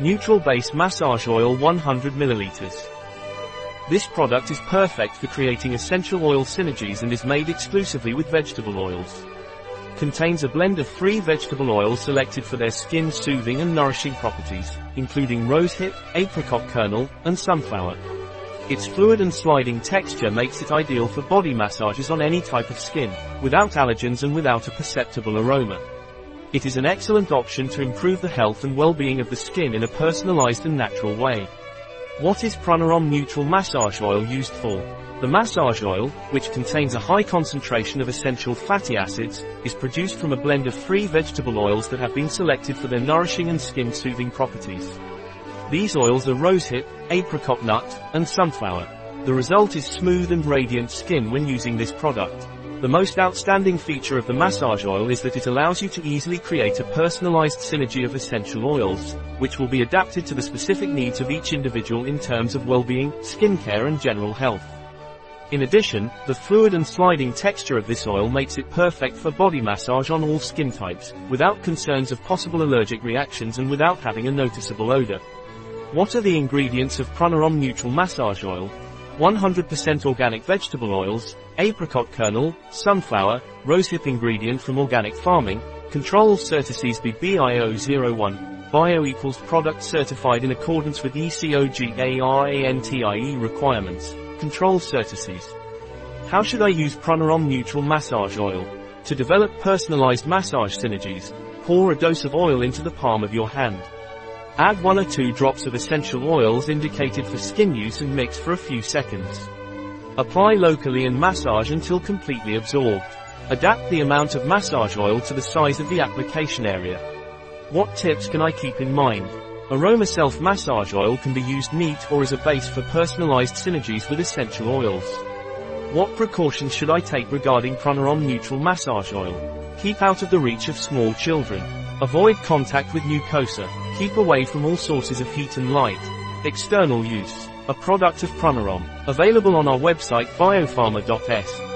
Neutral Base Massage Oil 100 ml. This product is perfect for creating essential oil synergies and is made exclusively with vegetable oils. Contains a blend of three vegetable oils selected for their skin soothing and nourishing properties, including rosehip, apricot kernel, and sunflower. Its fluid and sliding texture makes it ideal for body massages on any type of skin, without allergens and without a perceptible aroma. It is an excellent option to improve the health and well-being of the skin in a personalized and natural way. What is Pranarom Neutral Massage Oil used for? The massage oil, which contains a high concentration of essential fatty acids, is produced from a blend of three vegetable oils that have been selected for their nourishing and skin-soothing properties. These oils are rosehip, apricot nut, and sunflower. The result is smooth and radiant skin when using this product. The most outstanding feature of the massage oil is that it allows you to easily create a personalized synergy of essential oils, which will be adapted to the specific needs of each individual in terms of well-being, skincare and general health. In addition, the fluid and sliding texture of this oil makes it perfect for body massage on all skin types, without concerns of possible allergic reactions and without having a noticeable odor. What are the ingredients of Pranarom Neutral Massage Oil? 100% organic vegetable oils, apricot kernel, sunflower, rosehip ingredient from organic farming, control Certisys BIO01, bio equals product certified in accordance with ECOGARANTIE requirements, control Certisys. How should I use Pranarom Neutral Massage Oil? To develop personalized massage synergies, pour a dose of oil into the palm of your hand. Add one or two drops of essential oils indicated for skin use and mix for a few seconds. Apply locally and massage until completely absorbed. Adapt the amount of massage oil to the size of the application area. What tips can I keep in mind? Aroma Self Massage Oil can be used neat or as a base for personalized synergies with essential oils. What precautions should I take regarding Pranarom Neutral Massage Oil? Keep out of the reach of small children. Avoid contact with mucosa. Keep away from all sources of heat and light. External use. A product of Pranarom. Available on our website biopharma.s.